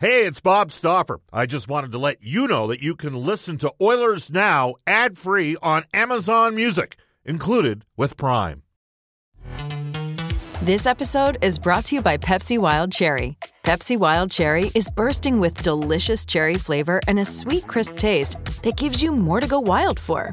Hey, it's Bob Stauffer. I just wanted to let you know that you can listen to Oilers Now ad free on Amazon Music, included with Prime. This episode is brought to you by Pepsi Wild Cherry. Pepsi Wild Cherry is bursting with delicious cherry flavor and a sweet, crisp taste that gives you more to go wild for.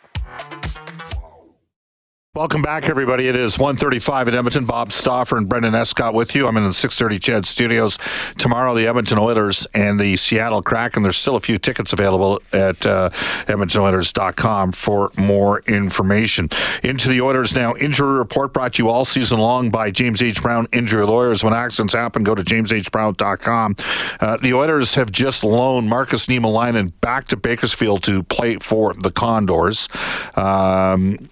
Welcome back, everybody. It is 135 at Edmonton. Bob Stauffer and Brendan Escott with you. I'm in the 630 CHED Studios. Tomorrow, the Edmonton Oilers and the Seattle Kraken. There's still a few tickets available at uh, EdmontonOilers.com for more information. Into the Oilers now. Injury report brought to you all season long by James H. Brown Injury Lawyers. When accidents happen, go to JamesHBrown.com. Uh, the Oilers have just loaned Markus Niemelainen back to Bakersfield to play for the Condors. Um,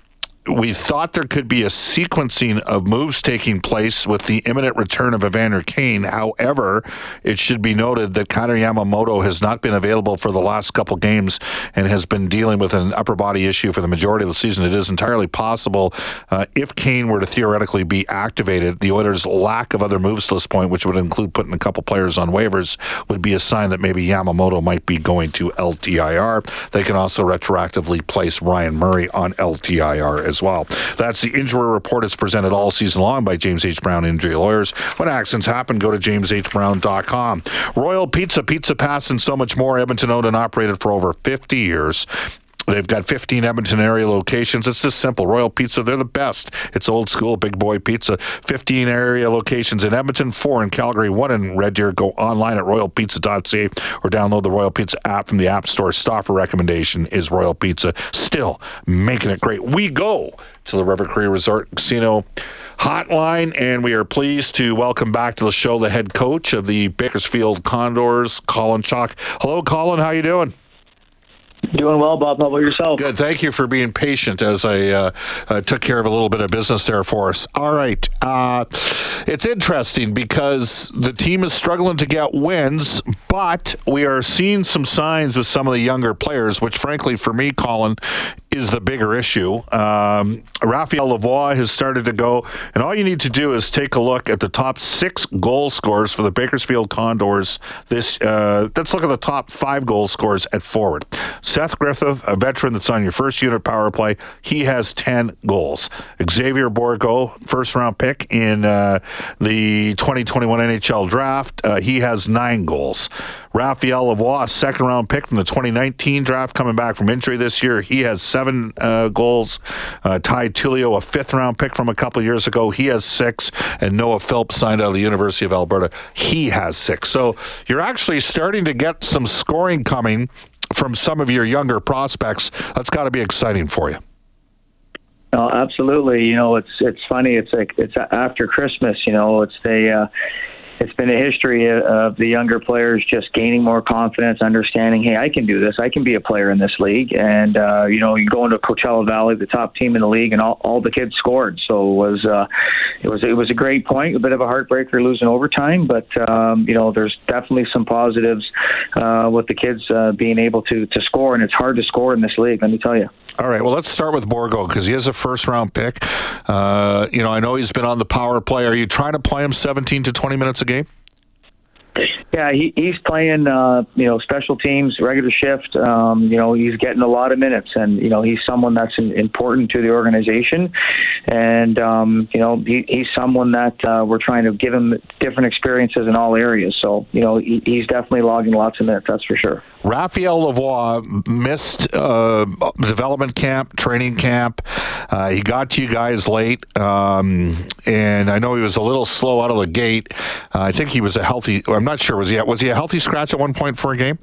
we thought there could be a sequencing of moves taking place with the imminent return of Evander Kane. However, it should be noted that Kailer Yamamoto has not been available for the last couple games and has been dealing with an upper body issue for the majority of the season. It is entirely possible uh, if Kane were to theoretically be activated, the Oilers' lack of other moves to this point, which would include putting a couple players on waivers, would be a sign that maybe Yamamoto might be going to LTIR. They can also retroactively place Ryan Murray on LTIR as well. That's the injury report. It's presented all season long by James H. Brown Injury Lawyers. When accidents happen, go to jameshbrown.com. Royal Pizza, Pizza Pass, and so much more. Edmonton owned and operated for over 50 years. They've got 15 Edmonton area locations. It's just simple. Royal Pizza, they're the best. It's old school, big boy pizza. 15 area locations in Edmonton, four in Calgary, one in Red Deer. Go online at royalpizza.ca or download the Royal Pizza app from the App Store. Stauffer recommendation is Royal Pizza. Still making it great. We go to the River Cree Resort Casino hotline, and we are pleased to welcome back to the show the head coach of the Bakersfield Condors, Colin Chaulk. Hello, Colin. How you doing? Doing well, Bob. How about yourself? Good. Thank you for being patient as I uh, uh, took care of a little bit of business there for us. All right. Uh, it's interesting because the team is struggling to get wins, but we are seeing some signs with some of the younger players, which, frankly, for me, Colin, is the bigger issue. Um, Raphael Lavoie has started to go, and all you need to do is take a look at the top six goal scorers for the Bakersfield Condors. This uh, let's look at the top five goal scorers at forward. Seth Griffith, a veteran that's on your first unit power play, he has ten goals. Xavier Bourgault, first round pick in uh, the 2021 NHL draft, uh, he has nine goals. Raphael Lavoie, second round pick from the 2019 draft, coming back from injury this year. He has seven uh, goals. Uh, Ty Tullio, a fifth round pick from a couple years ago, he has six. And Noah Philp signed out of the University of Alberta. He has six. So you're actually starting to get some scoring coming from some of your younger prospects. That's got to be exciting for you. Oh, absolutely. You know, it's it's funny. It's like it's after Christmas. You know, it's the uh, it's been a history of the younger players just gaining more confidence, understanding, hey, I can do this. I can be a player in this league. And uh, you know, you go into Coachella Valley, the top team in the league, and all, all the kids scored. So it was uh, it was it was a great point. A bit of a heartbreaker losing overtime, but um, you know, there's definitely some positives uh, with the kids uh, being able to to score, and it's hard to score in this league. Let me tell you. All right. Well, let's start with Bourgault because he is a first round pick. Uh, you know, I know he's been on the power play. Are you trying to play him 17 to 20 minutes a game? Yeah, he, he's playing, uh, you know, special teams, regular shift. Um, you know, he's getting a lot of minutes, and you know, he's someone that's important to the organization, and um, you know, he, he's someone that uh, we're trying to give him different experiences in all areas. So, you know, he, he's definitely logging lots of minutes. That's for sure. Raphael Lavoie missed uh, development camp, training camp. Uh, he got to you guys late, um, and I know he was a little slow out of the gate. Uh, I think he was a healthy. I'm not sure was he was he a healthy scratch at one point for a game?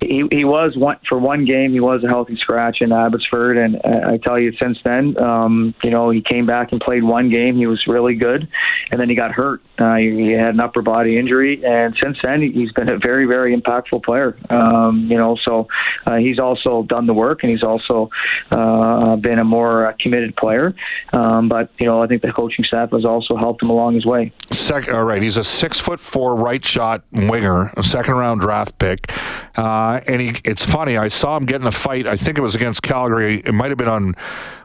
He, he was one for one game. He was a healthy scratch in Abbotsford, and uh, I tell you, since then, um, you know, he came back and played one game. He was really good, and then he got hurt. Uh, he had an upper body injury, and since then, he's been a very, very impactful player. Um, you know, so uh, he's also done the work, and he's also uh, been a more uh, committed player. Um, but you know, I think the coaching staff has also helped him along his way. Second, all right, he's a six foot four right shot winger, a second round draft pick. Uh, Uh, and he, it's funny. I saw him get in a fight. I think it was against Calgary. It might have been on.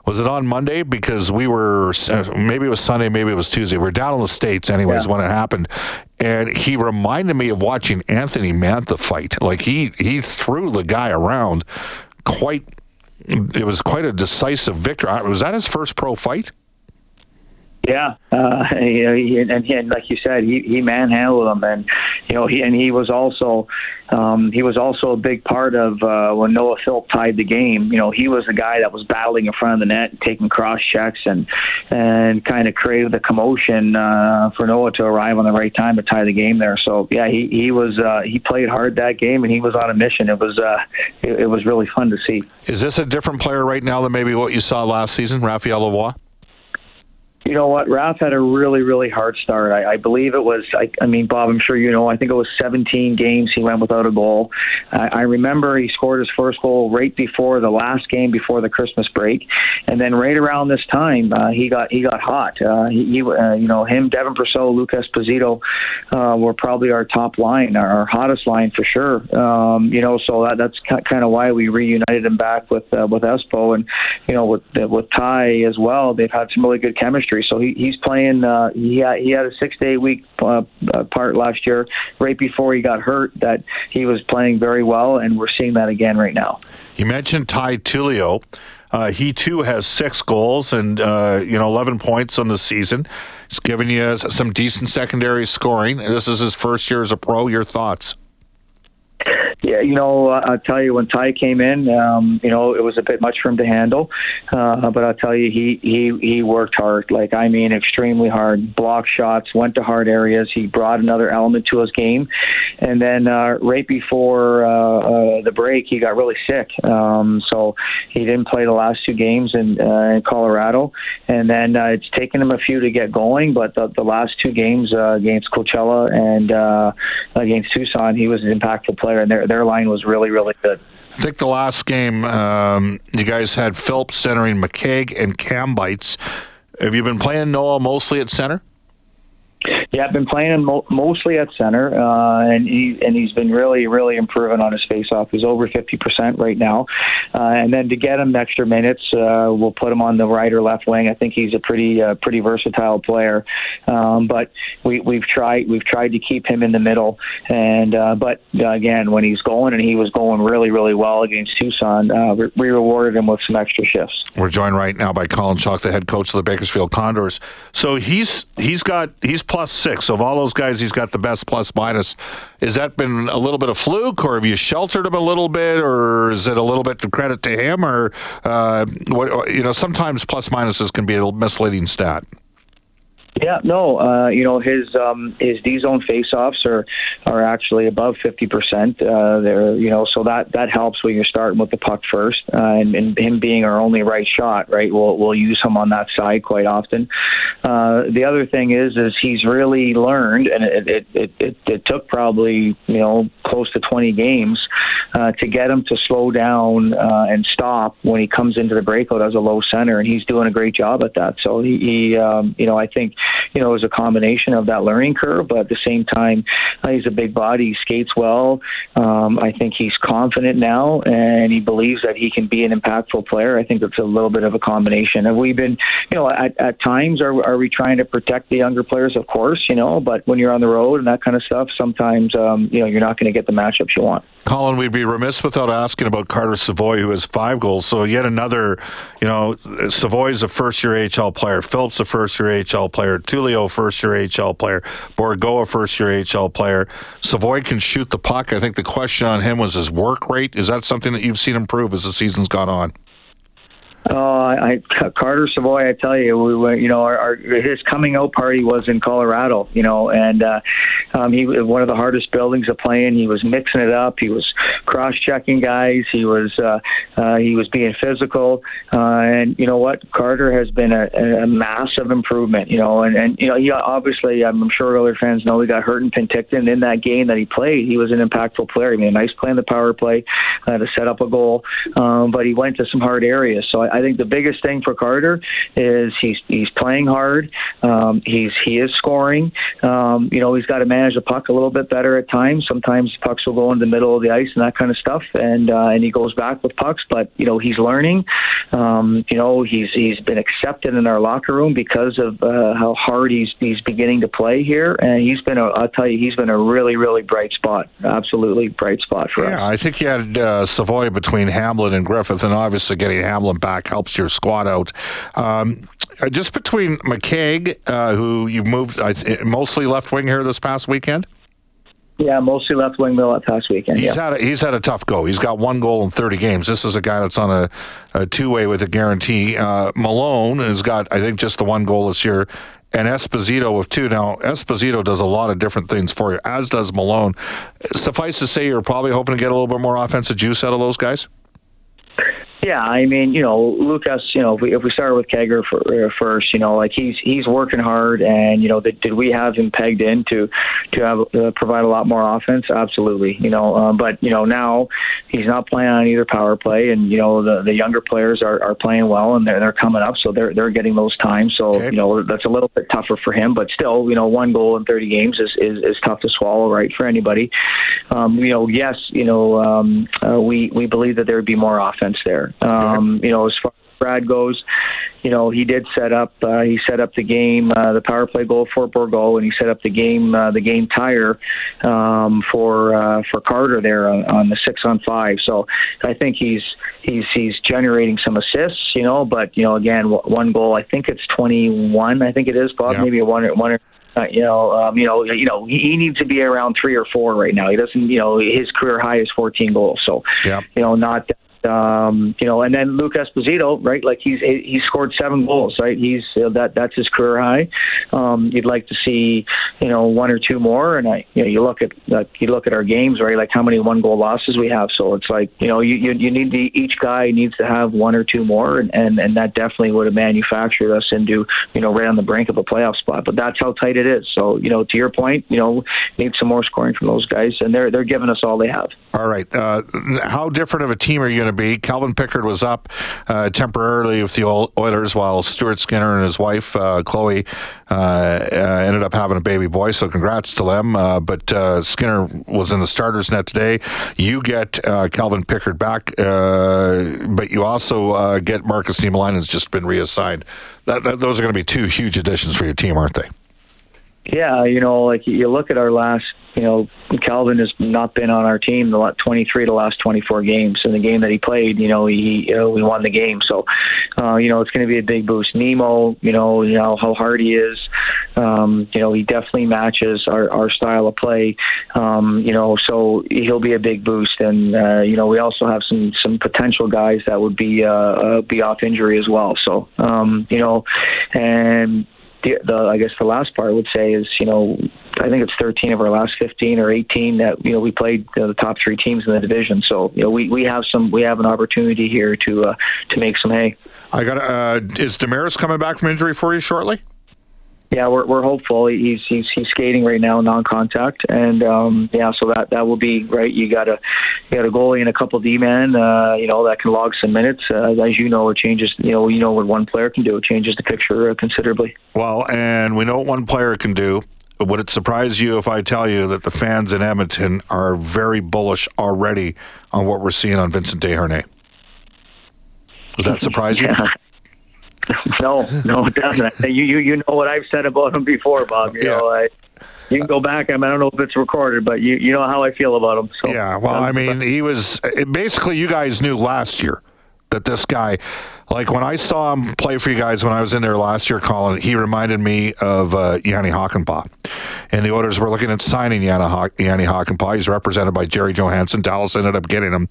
Was it on Monday? Because we were uh, maybe it was Sunday, maybe it was Tuesday. We are down in the states, anyways, yeah. when it happened. And he reminded me of watching Anthony Mantha fight. Like he he threw the guy around quite. It was quite a decisive victory. Uh, was that his first pro fight? Yeah, uh, he, and, he, and like you said, he, he manhandled him, and you know he and he was also um, he was also a big part of uh, when Noah Philp tied the game. You know, he was the guy that was battling in front of the net, taking cross checks, and and kind of created the commotion uh, for Noah to arrive on the right time to tie the game there. So yeah, he he was uh, he played hard that game, and he was on a mission. It was uh, it, it was really fun to see. Is this a different player right now than maybe what you saw last season, Raphael Lavoie? You know what? Ralph had a really, really hard start. I, I believe it was, I, I mean, Bob, I'm sure you know, I think it was 17 games he went without a goal. Uh, I remember he scored his first goal right before the last game before the Christmas break. And then right around this time, uh, he got he got hot. Uh, he, he uh, you know, him, Devin Purcell, Luke Esposito uh, were probably our top line, our, our hottest line for sure. Um, you know, so that, that's kind of why we reunited him back with uh, with Espo. And, you know, with, with Ty as well, they've had some really good chemistry so he, he's playing. Uh, he had, he had a six eight week uh, part last year, right before he got hurt. That he was playing very well, and we're seeing that again right now. You mentioned Ty Tullio. Uh, he too has six goals and uh, you know 11 points on the season. He's given you some decent secondary scoring. This is his first year as a pro. Your thoughts? Yeah, you know, I'll tell you when Ty came in, um, you know, it was a bit much for him to handle. Uh, but I'll tell you, he he he worked hard. Like I mean, extremely hard. Block shots, went to hard areas. He brought another element to his game. And then uh, right before uh, uh, the break, he got really sick. Um, so he didn't play the last two games in uh, in Colorado. And then uh, it's taken him a few to get going. But the, the last two games uh, against Coachella and uh, against Tucson, he was an impactful player, and their their line was really really good. I think the last game um, you guys had Philp centering McKegg and Kambeitz. Have you been playing Noah mostly at center? Yeah, I've been playing him mo- mostly at center, uh, and he and he's been really, really improving on his faceoff. He's over fifty percent right now, uh, and then to get him extra minutes, uh, we'll put him on the right or left wing. I think he's a pretty, uh, pretty versatile player. Um, but we we've tried we've tried to keep him in the middle, and uh, but uh, again, when he's going and he was going really, really well against Tucson, uh, we, we rewarded him with some extra shifts. We're joined right now by Colin Chaulk, the head coach of the Bakersfield Condors. So he's he's got he's plus six. So of all those guys, he's got the best plus minus. Has that been a little bit of fluke, or have you sheltered him a little bit, or is it a little bit to credit to him, or uh, what? You know, sometimes plus minuses can be a misleading stat. Yeah, no, uh, you know his um, his D zone faceoffs are are actually above fifty percent. Uh, there, you know, so that that helps when you're starting with the puck first, uh, and, and him being our only right shot, right? We'll we'll use him on that side quite often. Uh, the other thing is, is he's really learned, and it it, it, it, it took probably you know close to twenty games uh, to get him to slow down uh, and stop when he comes into the breakout as a low center, and he's doing a great job at that. So he, he um, you know, I think you know, is a combination of that learning curve, but at the same time, uh, he's a big body. He skates well. Um, I think he's confident now, and he believes that he can be an impactful player. I think it's a little bit of a combination. Have we been, you know, at, at times are are we trying to protect the younger players? Of course, you know, but when you're on the road and that kind of stuff, sometimes um, you know you're not going to get the matchups you want. Colin, we'd be remiss without asking about Carter Savoie, who has five goals. So yet another, you know, Savoie's a first-year AHL player. Philp's a first-year AHL player. Tullio first-year AHL player. Bourgault a first-year AHL player. Savoie can shoot the puck. I think the question on him was his work rate. Is that something that you've seen improve as the season's gone on? Oh, I, Carter Savoie, I tell you, we were, you know, our, our his coming out party was in Colorado, you know, and uh, um, he was one of the hardest buildings to play in. He was mixing it up. He was cross checking guys. He was uh, uh, he was being physical, uh, and you know what, Carter has been a, a massive improvement, you know, and and you know, he obviously, I'm sure other fans know he got hurt in Penticton in that game that he played. He was an impactful player. He made a nice play in the power play uh, to set up a goal, um, but he went to some hard areas. So I, I think the biggest thing for Carter is he's he's playing hard. Um, he's he is scoring. Um, you know, he's got to manage the puck a little bit better at times. Sometimes pucks will go in the middle of the ice and that kind of stuff, and uh, and he goes back with pucks. But you know, he's learning. Um, you know, he's he's been accepted in our locker room because of uh, how hard he's he's beginning to play here, and he's been a I'll tell you, he's been a really really bright spot. Absolutely bright spot for yeah, us. Yeah, I think you had uh, Savoie between Hamblin and Griffith, and obviously getting Hamblin back helps your squad out. Um, uh, just between McKegg, uh, who you've moved th- mostly left wing here this past weekend. Yeah, mostly left wing mill that past weekend. He's yeah. had a, he's had a tough go. He's got one goal in 30 games. This is a guy that's on a, a two way with a guarantee. Uh, Malone has got I think just the one goal this year, and Esposito with two. Now Esposito does a lot of different things for you, as does Malone. Suffice to say, you're probably hoping to get a little bit more offensive juice out of those guys. Yeah, I mean, you know, Lucas. You know, if we if we start with Kegger for, uh, first, you know, like he's he's working hard, and you know, did, did we have him pegged in to to have uh, provide a lot more offense? Absolutely, you know. Um, but you know, now he's not playing on either power play, and you know, the the younger players are, are playing well, and they're they're coming up, so they're they're getting those times. So Okay. you know, that's a little bit tougher for him, but still, you know, one goal in 30 games is is, is tough to swallow, right, for anybody. Um, you know, yes, you know, um, uh, we we believe that there would be more offense there. Um, you know, as far as Brad goes, you know, he did set up. Uh, he set up the game, uh, the power play goal for Bourgault, and he set up the game, uh, the game tire um, for uh, for Carter there on, on the six on five. So I think he's he's he's generating some assists, you know. But you know, again, w- one goal. I think it's twenty one. I think it is, Bob. Yeah. Maybe a one one. Uh, you know, um, you know, you know, he, he needs to be around three or four right now. He doesn't, you know, his career high is 14 goals. So, Yeah. you know, not um, you know, and then Luke Esposito, right? Like he's he scored seven goals, right? He's uh, that that's his career high. Um, you'd like to see, you know, one or two more, and I, you know, you look at uh, you look at our games, right? Like how many one goal losses we have. So it's like, you know, you you, you need the each guy needs to have one or two more, and, and and that definitely would have manufactured us into, you know, right on the brink of a playoff spot. But that's how tight it is. So you know, to your point, you know, need some more scoring from those guys, and they're they're giving us all they have. All right. Uh, how different of a team are you going to be? Calvin Pickard was up uh, temporarily with the Oilers while Stuart Skinner and his wife, uh, Chloe, uh, uh, ended up having a baby boy. So congrats to them. Uh, but Skinner was in the starters net today. You get Calvin Pickard back, but you also get Markus Niemelainen's just been reassigned. That, that, those are going to be two huge additions for your team, aren't they? Yeah, you know, like you look at our last, you know, Calvin has not been on our team the last 23 to last 24 games. And the game that he played, you know, he you know, we won the game. So, uh, you know, it's going to be a big boost. Nemo, you know, you know how hard he is. Um, you know, he definitely matches our, our style of play. Um, you know, so he'll be a big boost. And uh, you know, we also have some some potential guys that would be uh, uh, be off injury as well. So, um, you know, and the, the I guess the last part I would say is you know I think it's 13 of our last 15 or 18 that you know we played you know, the top three teams in the division. So you know we, we have some we have an opportunity here to uh, to make some hay. I got. Uh, is Damaris coming back from injury for you shortly? Yeah, we're we're hopeful. He's he's he's skating right now, non-contact, and um, yeah, so that that will be right. You got a you got a goalie and a couple D men, uh, you know, that can log some minutes. Uh, as you know, it changes. You know, you know what one player can do. It changes the picture uh, considerably. Well, and we know what one player can do. Would it surprise you if I tell you that the fans in Edmonton are very bullish already on what we're seeing on Vincent Desharnais? Would that surprise you? No, no, it doesn't. You you you know what I've said about him before, Bob. You Yeah. know, I, you can go back. I, mean, I don't know if it's recorded, but you you know how I feel about him. So Yeah, well, I mean, he was basically you guys knew last year that this guy, like when I saw him play for you guys when I was in there last year, Colin, he reminded me of uh, Jani Hakanpää. And the Oilers were looking at signing Jani, Ho- Jani Hakanpää. He's represented by Jerry Johansson. Dallas ended up getting him.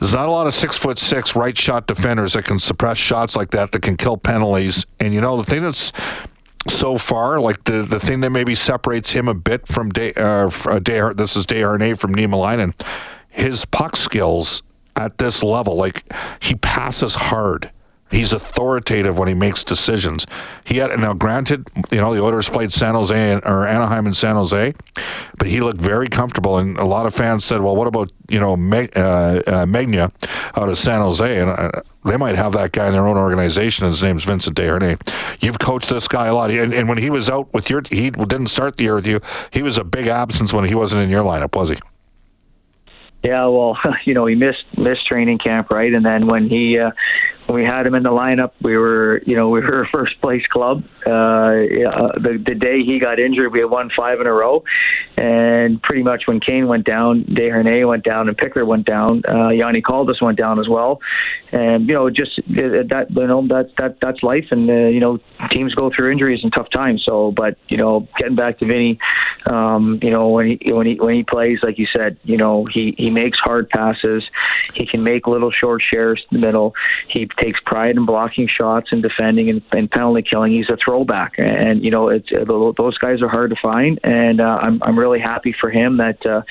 There's not a lot of six foot six right shot defenders that can suppress shots like that, that can kill penalties. And you know, the thing that's so far, like the, the thing that maybe separates him a bit from Day, uh, Day this is Day Desharnais from Niemelainen, his puck skills at this level, like he passes hard He's authoritative when he makes decisions. He had now, granted, you know the Oilers played San Jose or Anaheim and San Jose, but he looked very comfortable. And a lot of fans said, "Well, what about you know Me- uh, uh, out of San Jose?" And uh, they might have that guy in their own organization. His name's Vincent Desharnais. You've coached this guy a lot, and, and when he was out with your, he didn't start the year with you. He was a big absence when he wasn't in your lineup, was he? Yeah, well, you know, he missed missed training camp, right? And then when he uh, we had him in the lineup, we were, you know, we were a first place club. Uh, the the day he got injured, we had won five in a row, and pretty much when Kane went down, Desharnais went down, and Pickler went down. Uh, Yanni Caldas went down as well, and you know, just uh, that you know that that that's life, and uh, you know, teams go through injuries and tough times. So, but you know, getting back to Vinny, um, you know, when he when he when he plays, like you said, you know, he he makes hard passes, he can make little short shares in the middle. He takes pride in blocking shots and defending and, and penalty killing. He's a throwback, and you know it's those guys are hard to find. And uh, I'm I'm really happy for him that uh,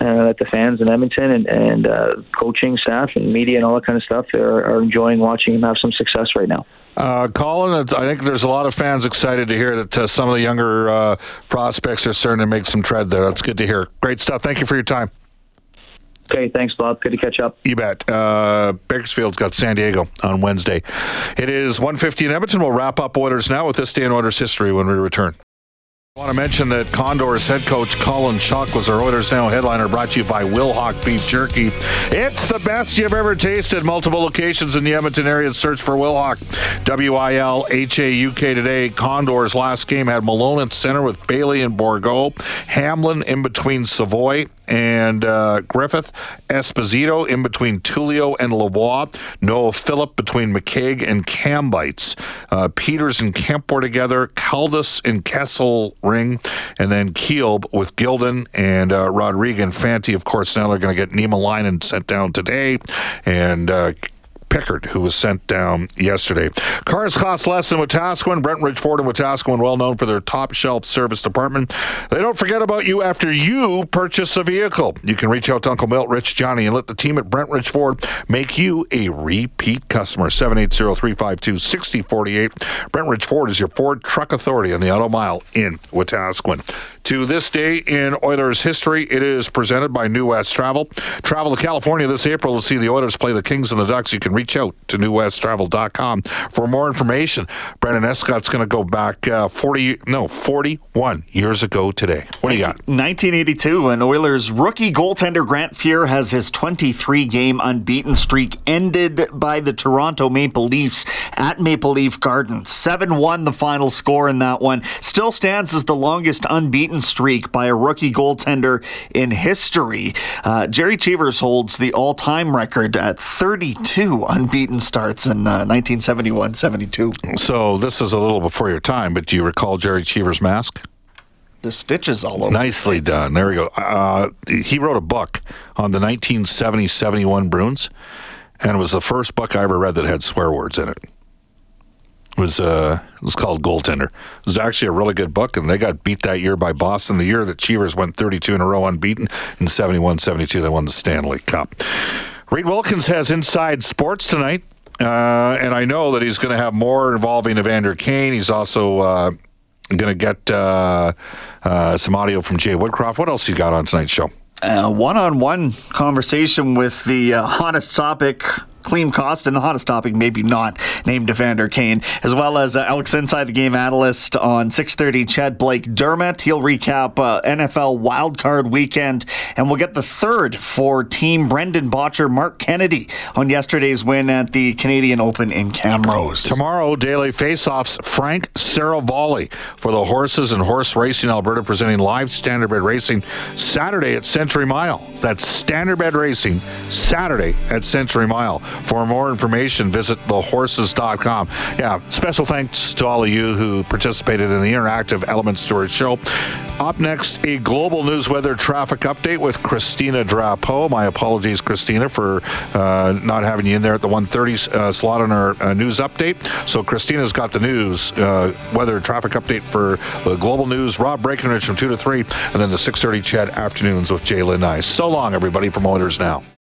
uh, that the fans in Edmonton and and uh, coaching staff and media and all that kind of stuff are, are enjoying watching him have some success right now. Uh, Colin, I think there's a lot of fans excited to hear that uh, some of the younger uh, prospects are starting to make some tread there. That's good to hear. Great stuff. Thank you for your time. Okay, thanks, Bob. Good to catch up. You bet. Uh, Bakersfield's got San Diego on Wednesday. It is 150 in Edmonton. We'll wrap up Oilers now with this day in Oilers history when we return. I want to mention that Condors head coach Colin Chaulk was our Oilers Now headliner brought to you by Wilhauk Beef Jerky. It's the best you've ever tasted. Multiple locations in the Edmonton area. Search for Wilhauk. W-I-L-H-A-U-K today. Condors last game had Malone at center with Bailey and Bourgault. Hamblin in between Savoie and uh, Griffith. Esposito in between Tullio and Lavoie. Noah Philp between McKegg and Kambeitz. Uh, Peters and Kemp were together. Caldas and Kessel ring, and then Kielb with Gilden and uh, Rodrigan. Fanti, of course, now they're going to get Niemelainen sent down today, and uh, Pickard, who was sent down yesterday. Cars cost less than Wetaskiwin. Brentridge Ford and Wetaskiwin, well known for their top shelf service department. They don't forget about you after you purchase a vehicle. You can reach out to Uncle Milt, Rich, Johnny, and let the team at Brentridge Ford make you a repeat customer. 780-352-6048. Brentridge Ford is your Ford truck authority on the Auto Mile in Wetaskiwin. To this day in Oilers history, it is presented by New West Travel. Travel to California this April to see the Oilers play the Kings and the Ducks. You can reach out to newwesttravel.com for more information. Brendan Escott's going to go back uh, 40, no, 41 years ago today. What do you got? 1982, and Oilers rookie goaltender Grant Fuhr has his 23 game unbeaten streak ended by the Toronto Maple Leafs at Maple Leaf Gardens. 7 1 the final score in that one. Still stands as the longest unbeaten streak by a rookie goaltender in history. Uh, Gerry Cheevers holds the all time record at 32 unbeaten starts in uh, 1971 72. So this is a little before your time, but do you recall Gerry Cheevers' mask? The stitches all over. Nicely done. There we go. Uh, he wrote a book on the 1970 71 Bruins, and it was the first book I ever read that had swear words in it. Was uh, it was called Goaltender. It was actually a really good book, and they got beat that year by Boston. The year that Cheevers went 32 in a row unbeaten in 71 72, they won the Stanley Cup. Reid Wilkins has Inside Sports tonight, uh, and I know that he's going to have more involving Evander Kane. He's also uh, going to get uh, uh, some audio from Jay Woodcroft. What else you got on tonight's show? One on one conversation with the uh, hottest topic Klim and the hottest topic, maybe not named Evander Kane, as well as uh, Alex Inside the Game analyst on 6:30. CHED Blake Dermott. He'll recap uh, NFL wildcard weekend, and we'll get the third for Team Brendan Bottcher, Mark Kennedy on yesterday's win at the Canadian Open in Camrose. Tomorrow, daily faceoffs. Frank Seravalli for the horses and horse racing Alberta, presenting live standardbred racing Saturday at Century Mile. That's standardbred racing Saturday at Century Mile. For more information, visit thehorses.com. Yeah, special thanks to all of you who participated in the interactive Element our show. Up next, a global news weather traffic update with Christina Drapeau. My apologies, Christina, for uh, not having you in there at the 1:30 uh, slot on our uh, news update. So Christina's got the news uh, weather traffic update for the global news. Rob Breckenridge from two to three, and then the 6:30 CHED afternoons with J'lyn Nye. So long, everybody, from Oilers now.